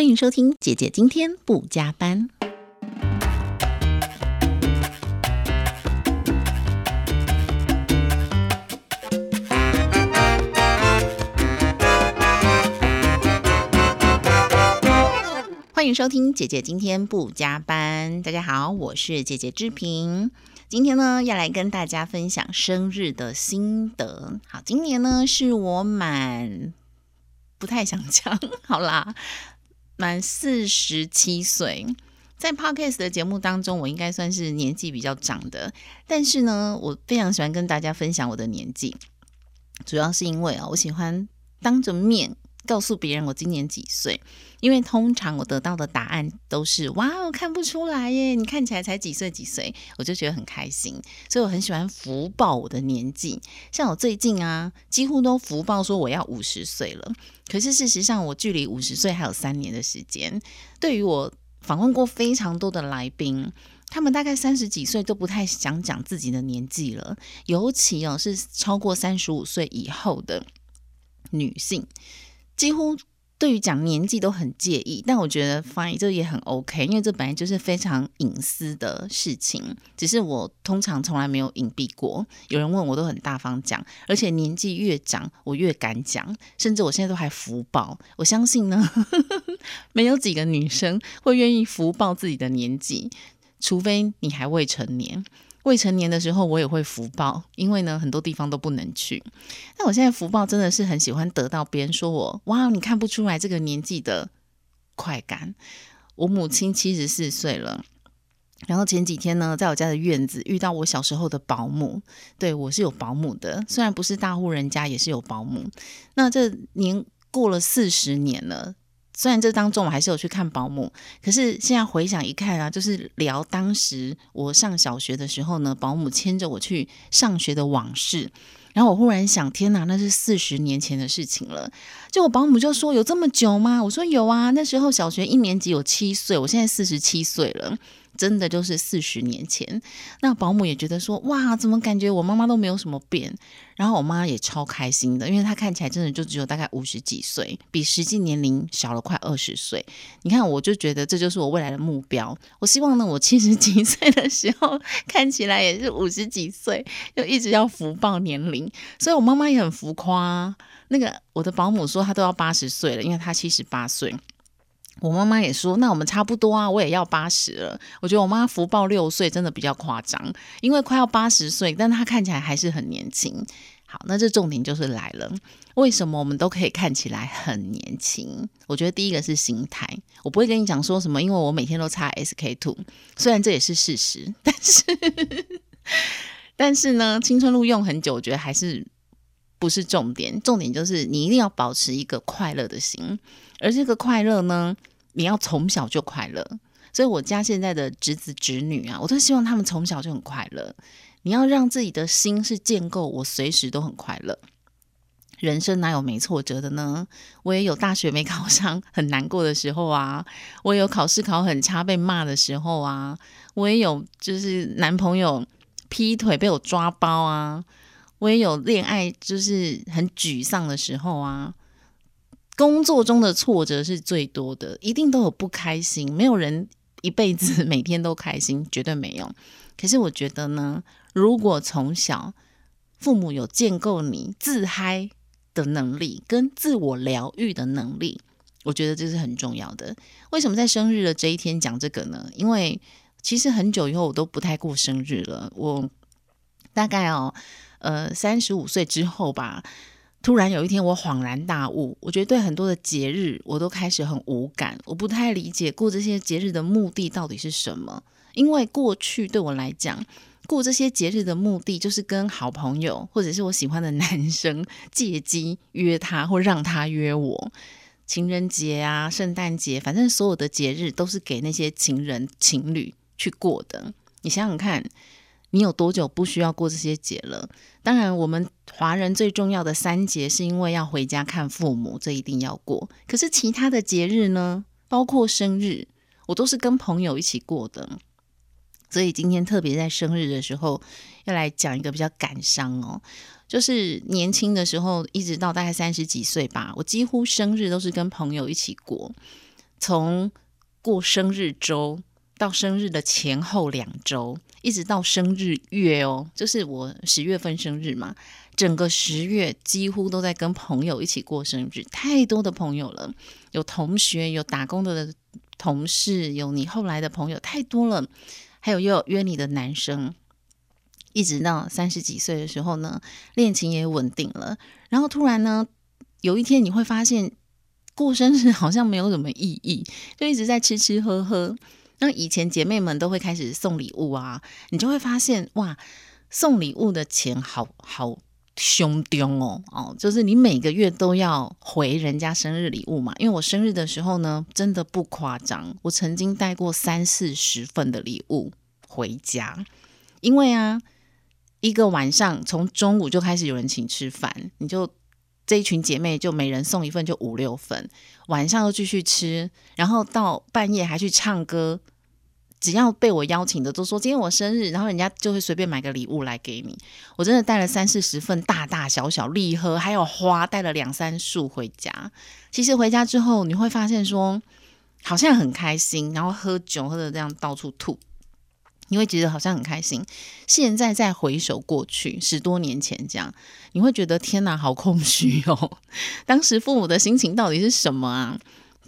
欢迎收听姐姐今天不加班。欢迎收听姐姐今天不加班。大家好，我是姐姐志平。今天呢，要来跟大家分享生日的心得。好，今年呢是我满不太想讲，好啦，满四十七岁。在 Podcast 的节目当中，我应该算是年纪比较长的，但是呢，我非常喜欢跟大家分享我的年纪，主要是因为啊，我喜欢当着面。告诉别人我今年几岁，因为通常我得到的答案都是“哇，哦看不出来耶，你看起来才几岁几岁”，我就觉得很开心，所以我很喜欢福报我的年纪。像我最近啊，几乎都福报说我要五十岁了，可是事实上我距离五十岁还有三年的时间。对于我访问过非常多的来宾，他们大概三十几岁都不太想讲自己的年纪了，尤其哦是超过三十五岁以后的女性。几乎对于讲年纪都很介意，但我觉得翻译这也很 OK，因为这本来就是非常隐私的事情。只是我通常从来没有隐蔽过，有人问我都很大方讲，而且年纪越长我越敢讲，甚至我现在都还福报。我相信呢，没有几个女生会愿意福报自己的年纪，除非你还未成年。未成年的时候，我也会福报，因为呢，很多地方都不能去。那我现在福报真的是很喜欢得到别人说我哇，你看不出来这个年纪的快感。我母亲七十四岁了，然后前几天呢，在我家的院子遇到我小时候的保姆，对我是有保姆的，虽然不是大户人家，也是有保姆。那这年过了四十年了。虽然这当中我还是有去看保姆，可是现在回想一看啊，就是聊当时我上小学的时候呢，保姆牵着我去上学的往事，然后我忽然想，天哪，那是四十年前的事情了。就我保姆就说：“有这么久吗？”我说：“有啊，那时候小学一年级有七岁，我现在四十七岁了。”真的就是四十年前，那保姆也觉得说，哇，怎么感觉我妈妈都没有什么变？然后我妈也超开心的，因为她看起来真的就只有大概五十几岁，比实际年龄小了快二十岁。你看，我就觉得这就是我未来的目标。我希望呢，我七十几岁的时候看起来也是五十几岁，就一直要福报年龄。所以我妈妈也很浮夸。那个我的保姆说，她都要八十岁了，因为她七十八岁。我妈妈也说，那我们差不多啊，我也要八十了。我觉得我妈福报六岁真的比较夸张，因为快要八十岁，但她看起来还是很年轻。好，那这重点就是来了，为什么我们都可以看起来很年轻？我觉得第一个是心态，我不会跟你讲说什么，因为我每天都擦 SK two，虽然这也是事实，但是但是呢，青春露用很久，我觉得还是不是重点，重点就是你一定要保持一个快乐的心，而这个快乐呢。你要从小就快乐，所以我家现在的侄子侄女啊，我都希望他们从小就很快乐。你要让自己的心是建构，我随时都很快乐。人生哪有没挫折的呢？我也有大学没考上很难过的时候啊，我也有考试考很差被骂的时候啊，我也有就是男朋友劈腿被我抓包啊，我也有恋爱就是很沮丧的时候啊。工作中的挫折是最多的，一定都有不开心。没有人一辈子每天都开心，绝对没有。可是我觉得呢，如果从小父母有建构你自嗨的能力跟自我疗愈的能力，我觉得这是很重要的。为什么在生日的这一天讲这个呢？因为其实很久以后我都不太过生日了。我大概哦，呃，三十五岁之后吧。突然有一天，我恍然大悟，我觉得对很多的节日，我都开始很无感。我不太理解过这些节日的目的到底是什么。因为过去对我来讲，过这些节日的目的就是跟好朋友或者是我喜欢的男生 借机约他，或让他约我。情人节啊，圣诞节，反正所有的节日都是给那些情人情侣去过的。你想想看。你有多久不需要过这些节了？当然，我们华人最重要的三节是因为要回家看父母，这一定要过。可是其他的节日呢？包括生日，我都是跟朋友一起过的。所以今天特别在生日的时候，要来讲一个比较感伤哦。就是年轻的时候，一直到大概三十几岁吧，我几乎生日都是跟朋友一起过。从过生日周到生日的前后两周，一直到生日月哦，就是我十月份生日嘛，整个十月几乎都在跟朋友一起过生日，太多的朋友了，有同学，有打工的同事，有你后来的朋友，太多了，还有又有约你的男生，一直到三十几岁的时候呢，恋情也稳定了，然后突然呢，有一天你会发现。过生日好像没有什么意义，就一直在吃吃喝喝。那以前姐妹们都会开始送礼物啊，你就会发现哇，送礼物的钱好好凶丢哦哦，就是你每个月都要回人家生日礼物嘛。因为我生日的时候呢，真的不夸张，我曾经带过三四十份的礼物回家，因为啊，一个晚上从中午就开始有人请吃饭，你就。这一群姐妹就每人送一份，就五六份，晚上又继续吃，然后到半夜还去唱歌。只要被我邀请的，都说今天我生日，然后人家就会随便买个礼物来给你。我真的带了三四十份大大小小礼盒，还有花，带了两三束回家。其实回家之后，你会发现说，好像很开心，然后喝酒喝的这样到处吐。你会觉得好像很开心，现在再回首过去十多年前这样，你会觉得天哪，好空虚哦！当时父母的心情到底是什么啊？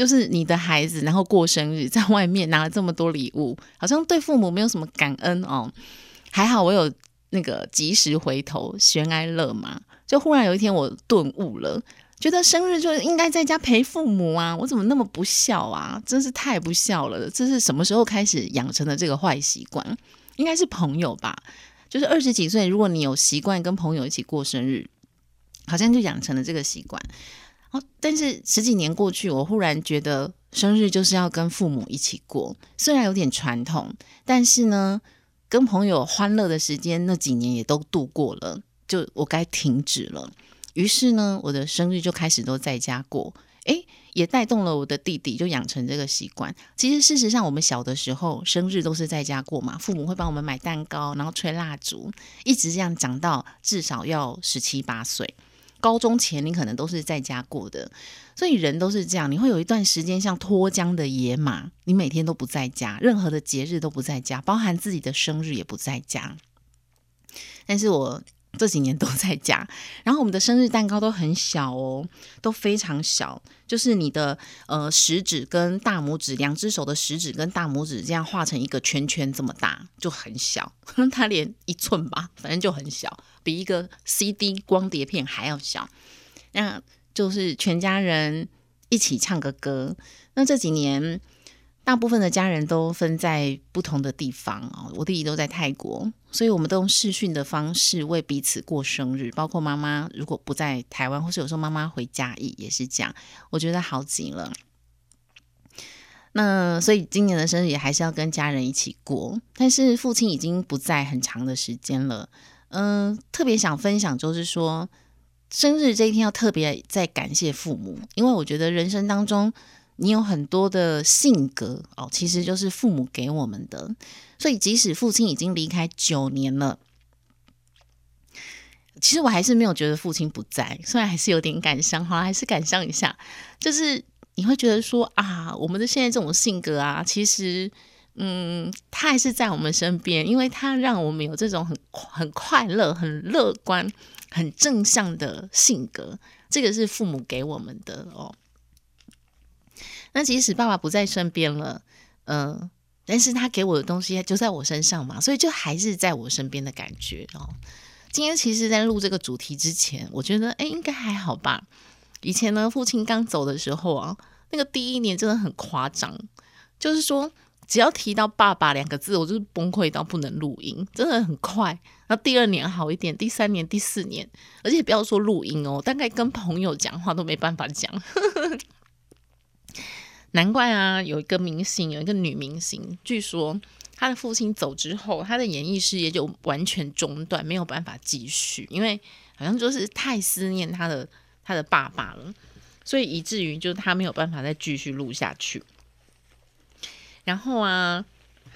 就是你的孩子，然后过生日，在外面拿了这么多礼物，好像对父母没有什么感恩哦。还好我有那个及时回头，悬哀乐嘛。就忽然有一天我顿悟了。觉得生日就应该在家陪父母啊！我怎么那么不孝啊？真是太不孝了！这是什么时候开始养成的这个坏习惯？应该是朋友吧？就是二十几岁，如果你有习惯跟朋友一起过生日，好像就养成了这个习惯。哦，但是十几年过去，我忽然觉得生日就是要跟父母一起过，虽然有点传统，但是呢，跟朋友欢乐的时间那几年也都度过了，就我该停止了。于是呢，我的生日就开始都在家过，诶，也带动了我的弟弟就养成这个习惯。其实事实上，我们小的时候生日都是在家过嘛，父母会帮我们买蛋糕，然后吹蜡烛，一直这样讲到至少要十七八岁。高中前你可能都是在家过的，所以人都是这样，你会有一段时间像脱缰的野马，你每天都不在家，任何的节日都不在家，包含自己的生日也不在家。但是我。这几年都在家，然后我们的生日蛋糕都很小哦，都非常小，就是你的呃食指跟大拇指，两只手的食指跟大拇指这样画成一个圈圈这么大，就很小，它连一寸吧，反正就很小，比一个 CD 光碟片还要小。那就是全家人一起唱个歌。那这几年。大部分的家人都分在不同的地方啊，我弟弟都在泰国，所以我们都用视讯的方式为彼此过生日。包括妈妈如果不在台湾，或是有时候妈妈回家也也是这样，我觉得好极了。那所以今年的生日也还是要跟家人一起过，但是父亲已经不在很长的时间了。嗯，特别想分享就是说，生日这一天要特别在感谢父母，因为我觉得人生当中。你有很多的性格哦，其实就是父母给我们的。所以即使父亲已经离开九年了，其实我还是没有觉得父亲不在，虽然还是有点感伤，好，还是感伤一下。就是你会觉得说啊，我们的现在这种性格啊，其实嗯，他还是在我们身边，因为他让我们有这种很很快乐、很乐观、很正向的性格。这个是父母给我们的哦。那即使爸爸不在身边了，嗯，但是他给我的东西就在我身上嘛，所以就还是在我身边的感觉哦。今天其实，在录这个主题之前，我觉得哎，应该还好吧。以前呢，父亲刚走的时候啊，那个第一年真的很夸张，就是说只要提到爸爸两个字，我就崩溃到不能录音，真的很快。那第二年好一点，第三年、第四年，而且不要说录音哦，大概跟朋友讲话都没办法讲。难怪啊，有一个明星，有一个女明星，据说她的父亲走之后，她的演艺事业就完全中断，没有办法继续，因为好像就是太思念她的她的爸爸了，所以以至于就是她没有办法再继续录下去。然后啊，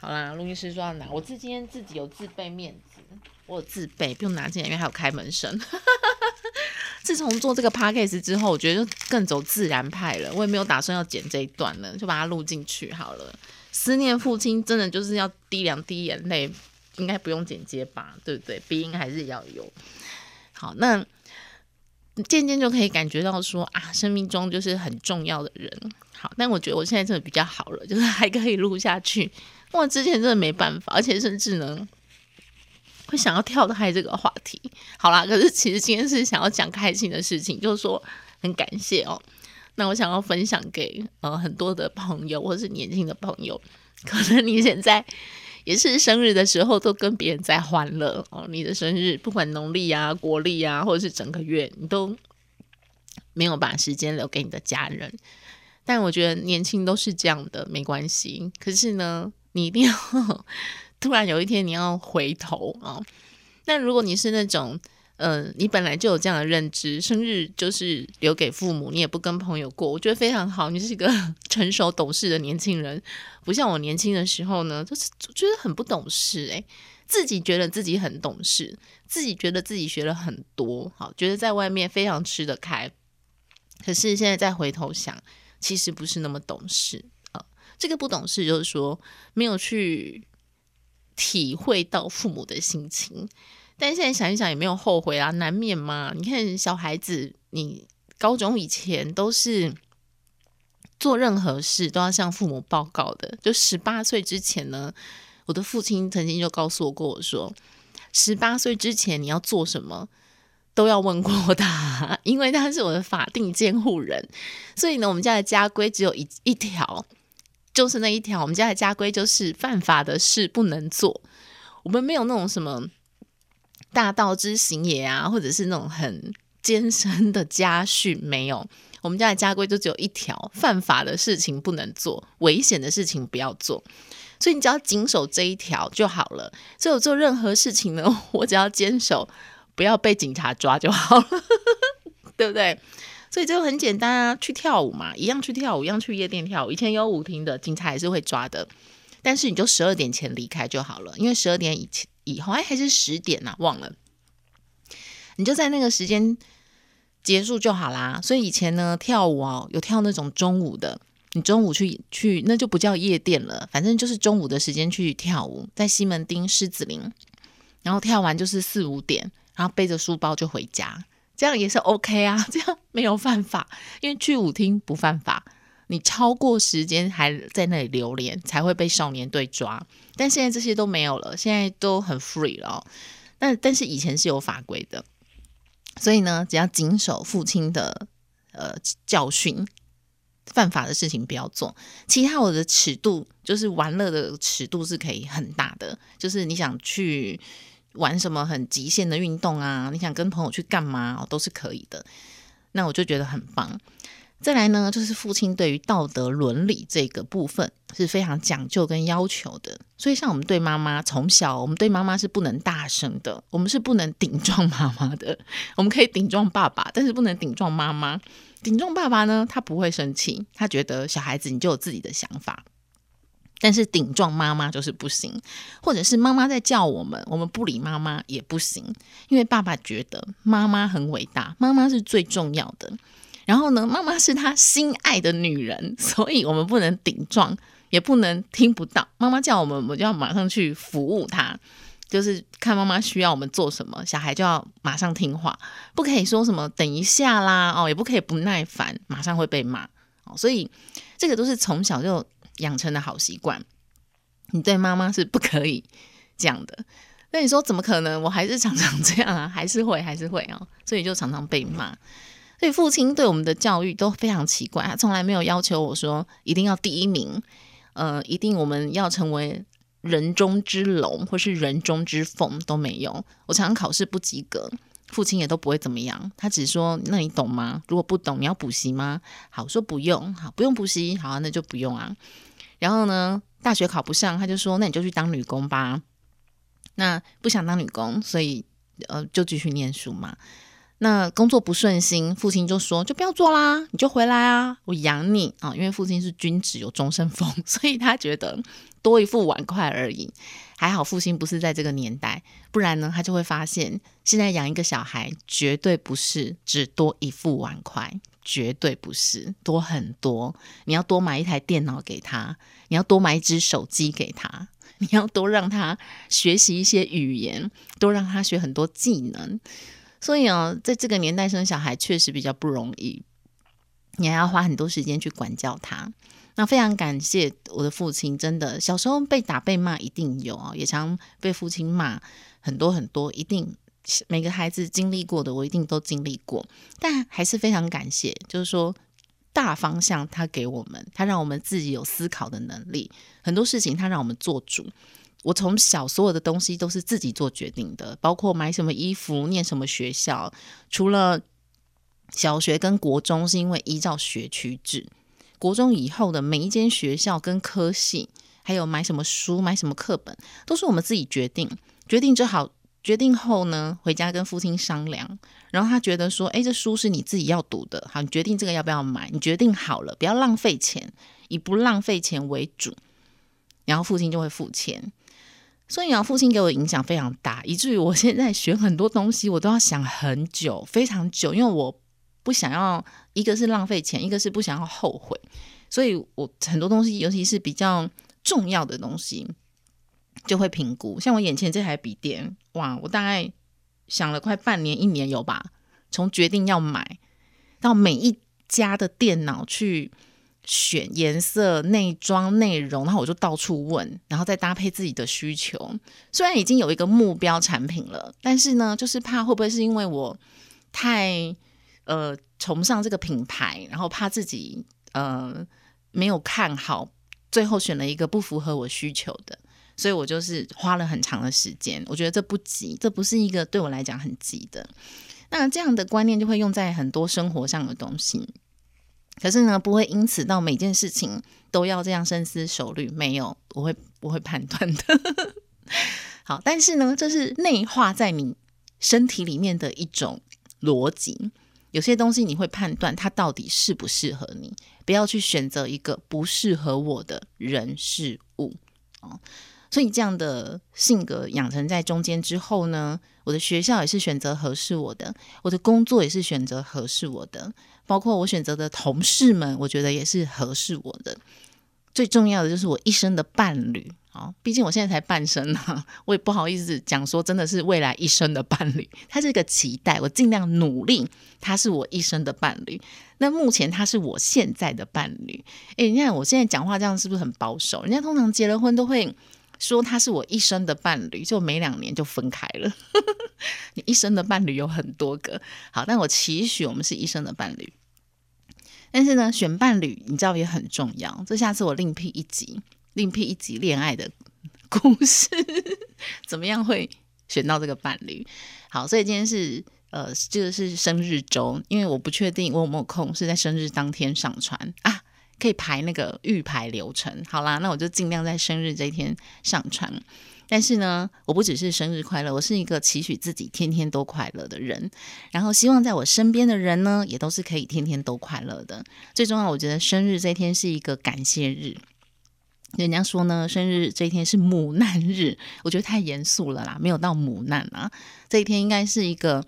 好啦，录音师说要拿，我自今天自己有自备面子，我有自备，不用拿进来，因为还有开门声。自从做这个 podcast 之后，我觉得就更走自然派了。我也没有打算要剪这一段了，就把它录进去好了。思念父亲，真的就是要滴两滴眼泪，应该不用剪接吧？对不对？鼻音还是要有。好，那渐渐就可以感觉到说啊，生命中就是很重要的人。好，但我觉得我现在真的比较好了，就是还可以录下去。我之前真的没办法，而且甚至呢。会想要跳开这个话题，好啦，可是其实今天是想要讲开心的事情，就是说很感谢哦。那我想要分享给呃很多的朋友，或是年轻的朋友，可能你现在也是生日的时候都跟别人在欢乐哦。你的生日不管农历啊、国历啊，或者是整个月，你都没有把时间留给你的家人。但我觉得年轻都是这样的，没关系。可是呢，你一定要。突然有一天你要回头啊，那如果你是那种，呃，你本来就有这样的认知，生日就是留给父母，你也不跟朋友过，我觉得非常好，你是一个成熟懂事的年轻人，不像我年轻的时候呢，就是觉得很不懂事，诶，自己觉得自己很懂事，自己觉得自己学了很多，好，觉得在外面非常吃得开，可是现在再回头想，其实不是那么懂事啊，这个不懂事就是说没有去。体会到父母的心情，但现在想一想也没有后悔啊，难免嘛。你看小孩子，你高中以前都是做任何事都要向父母报告的。就十八岁之前呢，我的父亲曾经就告诉我过，我说十八岁之前你要做什么都要问过他，因为他是我的法定监护人。所以呢，我们家的家规只有一一条。就是那一条，我们家的家规就是犯法的事不能做。我们没有那种什么大道之行也啊，或者是那种很艰深的家训，没有。我们家的家规就只有一条：犯法的事情不能做，危险的事情不要做。所以你只要谨守这一条就好了。所以我做任何事情呢，我只要坚守，不要被警察抓就好了，对不对？所以就很简单啊，去跳舞嘛，一样去跳舞，一样去夜店跳舞。以前有舞厅的，警察还是会抓的，但是你就十二点前离开就好了，因为十二点以前以后，哎，还是十点呐，忘了，你就在那个时间结束就好啦。所以以前呢，跳舞哦，有跳那种中午的，你中午去去，那就不叫夜店了，反正就是中午的时间去跳舞，在西门町狮子林，然后跳完就是四五点，然后背着书包就回家。这样也是 OK 啊，这样没有犯法，因为去舞厅不犯法，你超过时间还在那里留连才会被少年队抓。但现在这些都没有了，现在都很 free 了。那但是以前是有法规的，所以呢，只要谨守父亲的呃教训，犯法的事情不要做。其他我的尺度就是玩乐的尺度是可以很大的，就是你想去。玩什么很极限的运动啊？你想跟朋友去干嘛？哦都是可以的。那我就觉得很棒。再来呢，就是父亲对于道德伦理这个部分是非常讲究跟要求的。所以像我们对妈妈，从小我们对妈妈是不能大声的，我们是不能顶撞妈妈的。我们可以顶撞爸爸，但是不能顶撞妈妈。顶撞爸爸呢，他不会生气，他觉得小孩子你就有自己的想法。但是顶撞妈妈就是不行，或者是妈妈在叫我们，我们不理妈妈也不行，因为爸爸觉得妈妈很伟大，妈妈是最重要的。然后呢，妈妈是他心爱的女人，所以我们不能顶撞，也不能听不到妈妈叫我们，我们就要马上去服务她，就是看妈妈需要我们做什么，小孩就要马上听话，不可以说什么等一下啦，哦，也不可以不耐烦，马上会被骂哦。所以这个都是从小就。养成的好习惯，你对妈妈是不可以这样的。那你说怎么可能？我还是常常这样啊，还是会，还是会啊，所以就常常被骂。所以父亲对我们的教育都非常奇怪，他从来没有要求我说一定要第一名，呃，一定我们要成为人中之龙或是人中之凤都没有。我常常考试不及格。父亲也都不会怎么样，他只说：“那你懂吗？如果不懂，你要补习吗？”好，说不用，好，不用补习，好，那就不用啊。然后呢，大学考不上，他就说：“那你就去当女工吧。”那不想当女工，所以呃，就继续念书嘛。那工作不顺心，父亲就说就不要做啦，你就回来啊，我养你啊。因为父亲是君子，有终身俸，所以他觉得多一副碗筷而已。还好父亲不是在这个年代，不然呢，他就会发现现在养一个小孩绝对不是只多一副碗筷，绝对不是多很多。你要多买一台电脑给他，你要多买一只手机给他，你要多让他学习一些语言，多让他学很多技能。所以啊，在这个年代生小孩确实比较不容易，你还要花很多时间去管教他。那非常感谢我的父亲，真的小时候被打被骂一定有啊，也常被父亲骂很多很多，一定每个孩子经历过的，我一定都经历过。但还是非常感谢，就是说大方向他给我们，他让我们自己有思考的能力，很多事情他让我们做主。我从小所有的东西都是自己做决定的，包括买什么衣服、念什么学校，除了小学跟国中是因为依照学区制。国中以后的每一间学校跟科系，还有买什么书、买什么课本，都是我们自己决定。决定之好，决定后呢，回家跟父亲商量，然后他觉得说：“哎，这书是你自己要读的，好，你决定这个要不要买？你决定好了，不要浪费钱，以不浪费钱为主。”然后父亲就会付钱。所以啊，父亲给我影响非常大，以至于我现在学很多东西，我都要想很久，非常久，因为我。不想要，一个是浪费钱，一个是不想要后悔，所以我很多东西，尤其是比较重要的东西，就会评估。像我眼前这台笔电，哇，我大概想了快半年、一年有吧。从决定要买到每一家的电脑去选颜色、内装、内容，然后我就到处问，然后再搭配自己的需求。虽然已经有一个目标产品了，但是呢，就是怕会不会是因为我太。呃，崇尚这个品牌，然后怕自己呃没有看好，最后选了一个不符合我需求的，所以我就是花了很长的时间。我觉得这不急，这不是一个对我来讲很急的。那这样的观念就会用在很多生活上的东西，可是呢，不会因此到每件事情都要这样深思熟虑。没有，我会我会判断的。好，但是呢，这是内化在你身体里面的一种逻辑。有些东西你会判断它到底适不适合你，不要去选择一个不适合我的人事物哦。所以这样的性格养成在中间之后呢，我的学校也是选择合适我的，我的工作也是选择合适我的，包括我选择的同事们，我觉得也是合适我的。最重要的就是我一生的伴侣。啊，毕竟我现在才半生呢，我也不好意思讲说真的是未来一生的伴侣。他是一个期待，我尽量努力，他是我一生的伴侣。那目前他是我现在的伴侣。诶，你看我现在讲话这样是不是很保守？人家通常结了婚都会说他是我一生的伴侣，就没两年就分开了。你一生的伴侣有很多个，好，但我期许我们是一生的伴侣。但是呢，选伴侣你知道也很重要，这下次我另辟一集。另辟一集恋爱的故事，怎么样会选到这个伴侣？好，所以今天是呃，这个是生日周，因为我不确定我有没有空是在生日当天上传啊，可以排那个预排流程。好啦，那我就尽量在生日这一天上传。但是呢，我不只是生日快乐，我是一个期许自己天天都快乐的人，然后希望在我身边的人呢，也都是可以天天都快乐的。最重要，我觉得生日这一天是一个感谢日。人家说呢，生日这一天是母难日，我觉得太严肃了啦，没有到母难啊。这一天应该是一个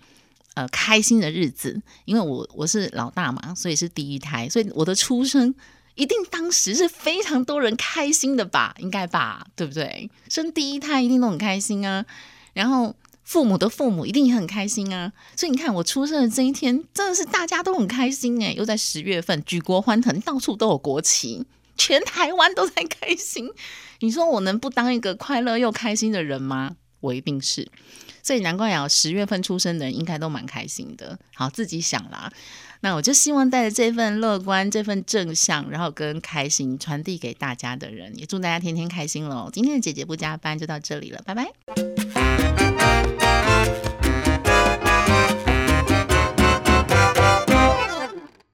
呃开心的日子，因为我我是老大嘛，所以是第一胎，所以我的出生一定当时是非常多人开心的吧，应该吧，对不对？生第一胎一定都很开心啊，然后父母的父母一定也很开心啊，所以你看我出生的这一天，真的是大家都很开心诶，又在十月份，举国欢腾，到处都有国旗。全台湾都在开心，你说我能不当一个快乐又开心的人吗？我一定是，所以难怪啊，十月份出生的人应该都蛮开心的。好，自己想啦。那我就希望带着这份乐观、这份正向，然后跟开心传递给大家的人，也祝大家天天开心喽。今天的姐姐不加班就到这里了，拜拜。